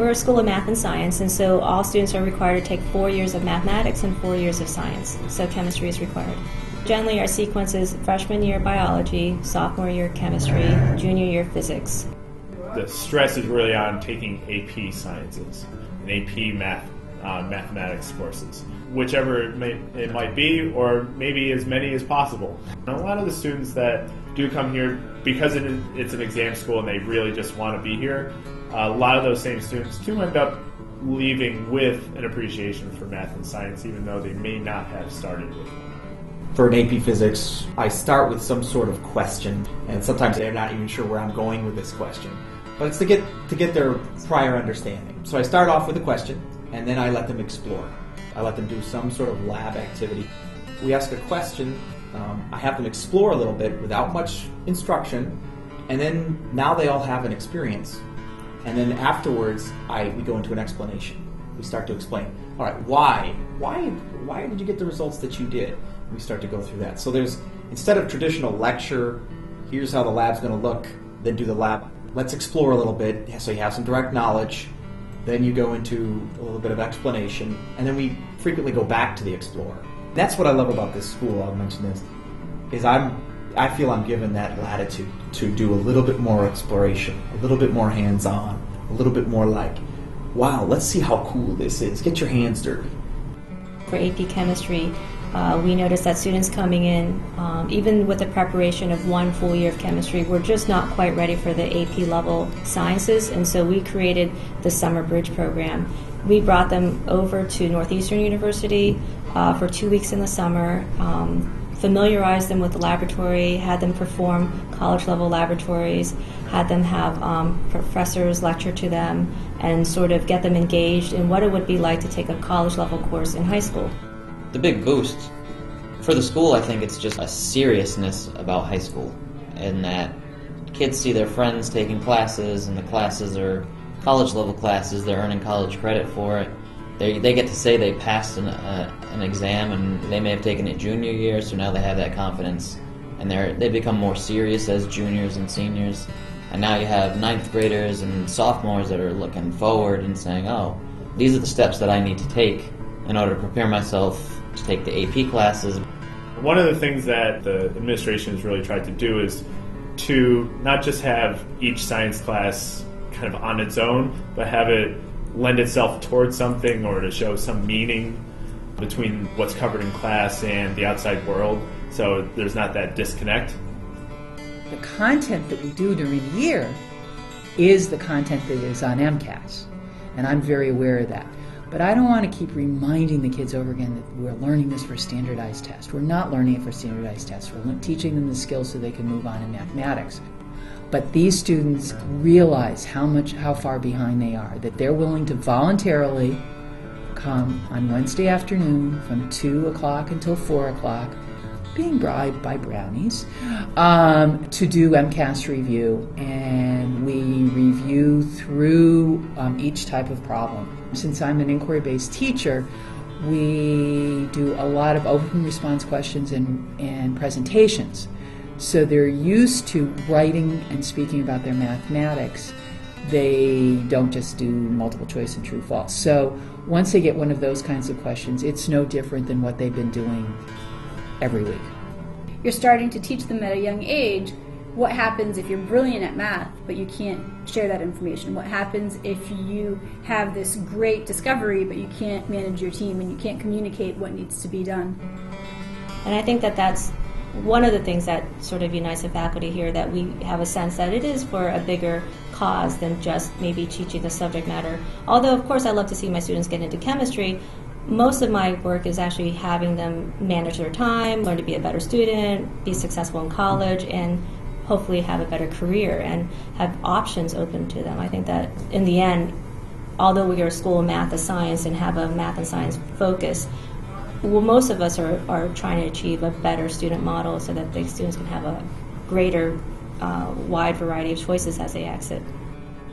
We're a school of math and science, and so all students are required to take four years of mathematics and four years of science. So chemistry is required. Generally, our sequence is freshman year biology, sophomore year chemistry, junior year physics. The stress is really on taking AP sciences and AP math, uh, mathematics courses, whichever it, may, it might be, or maybe as many as possible. And a lot of the students that do come here because it, it's an exam school and they really just want to be here, a lot of those same students do end up leaving with an appreciation for math and science, even though they may not have started with one. For an AP Physics, I start with some sort of question, and sometimes they're not even sure where I'm going with this question. But it's to get to get their prior understanding. So I start off with a question, and then I let them explore. I let them do some sort of lab activity. We ask a question. Um, I have them explore a little bit without much instruction, and then now they all have an experience. And then afterwards, I we go into an explanation. We start to explain. All right, why? Why? Why did you get the results that you did? We start to go through that. So there's instead of traditional lecture, here's how the lab's going to look, then do the lab. Let's explore a little bit. So you have some direct knowledge. Then you go into a little bit of explanation, and then we frequently go back to the explorer. That's what I love about this school. I'll mention this is I'm I feel I'm given that latitude to do a little bit more exploration, a little bit more hands on, a little bit more like, wow, let's see how cool this is. Get your hands dirty. For AP Chemistry, uh, we noticed that students coming in, um, even with the preparation of one full year of chemistry, were just not quite ready for the AP level sciences, and so we created the Summer Bridge program. We brought them over to Northeastern University uh, for two weeks in the summer. Um, familiarized them with the laboratory, had them perform college level laboratories, had them have um, professors lecture to them, and sort of get them engaged in what it would be like to take a college level course in high school. The big boost for the school, I think it's just a seriousness about high school, in that kids see their friends taking classes, and the classes are college level classes, they're earning college credit for it they, they get to say they passed an, uh, an exam and they may have taken it junior year, so now they have that confidence. And they're, they become more serious as juniors and seniors. And now you have ninth graders and sophomores that are looking forward and saying, oh, these are the steps that I need to take in order to prepare myself to take the AP classes. One of the things that the administration has really tried to do is to not just have each science class kind of on its own, but have it lend itself towards something or to show some meaning between what's covered in class and the outside world so there's not that disconnect. The content that we do during the year is the content that is on MCAS, and I'm very aware of that. But I don't want to keep reminding the kids over again that we're learning this for standardized tests. We're not learning it for standardized tests. We're teaching them the skills so they can move on in mathematics. But these students realize how much, how far behind they are, that they're willing to voluntarily come on Wednesday afternoon from 2 o'clock until 4 o'clock, being bribed by brownies, um, to do MCAS review. And we review through um, each type of problem. Since I'm an inquiry based teacher, we do a lot of open response questions and, and presentations. So they're used to writing and speaking about their mathematics. They don't just do multiple choice and true false. So once they get one of those kinds of questions, it's no different than what they've been doing every week. You're starting to teach them at a young age what happens if you're brilliant at math but you can't share that information what happens if you have this great discovery but you can't manage your team and you can't communicate what needs to be done and i think that that's one of the things that sort of unites the faculty here that we have a sense that it is for a bigger cause than just maybe teaching the subject matter. Although, of course, I love to see my students get into chemistry. Most of my work is actually having them manage their time, learn to be a better student, be successful in college, and hopefully have a better career and have options open to them. I think that in the end, although we are a school of math and science and have a math and science focus, well, most of us are, are trying to achieve a better student model so that the students can have a greater uh, wide variety of choices as they exit.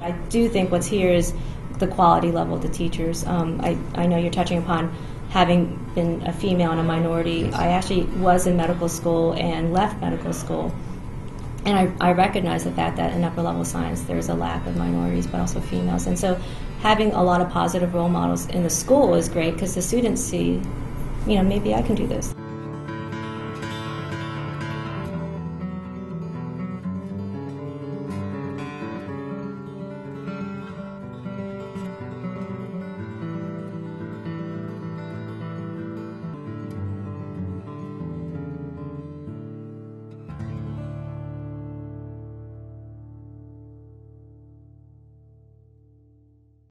I do think what's here is the quality level of the teachers. Um, I, I know you're touching upon having been a female and a minority. Yes. I actually was in medical school and left medical school. And I, I recognize the fact that in upper level science there's a lack of minorities, but also females. And so having a lot of positive role models in the school is great because the students see, you know, maybe I can do this.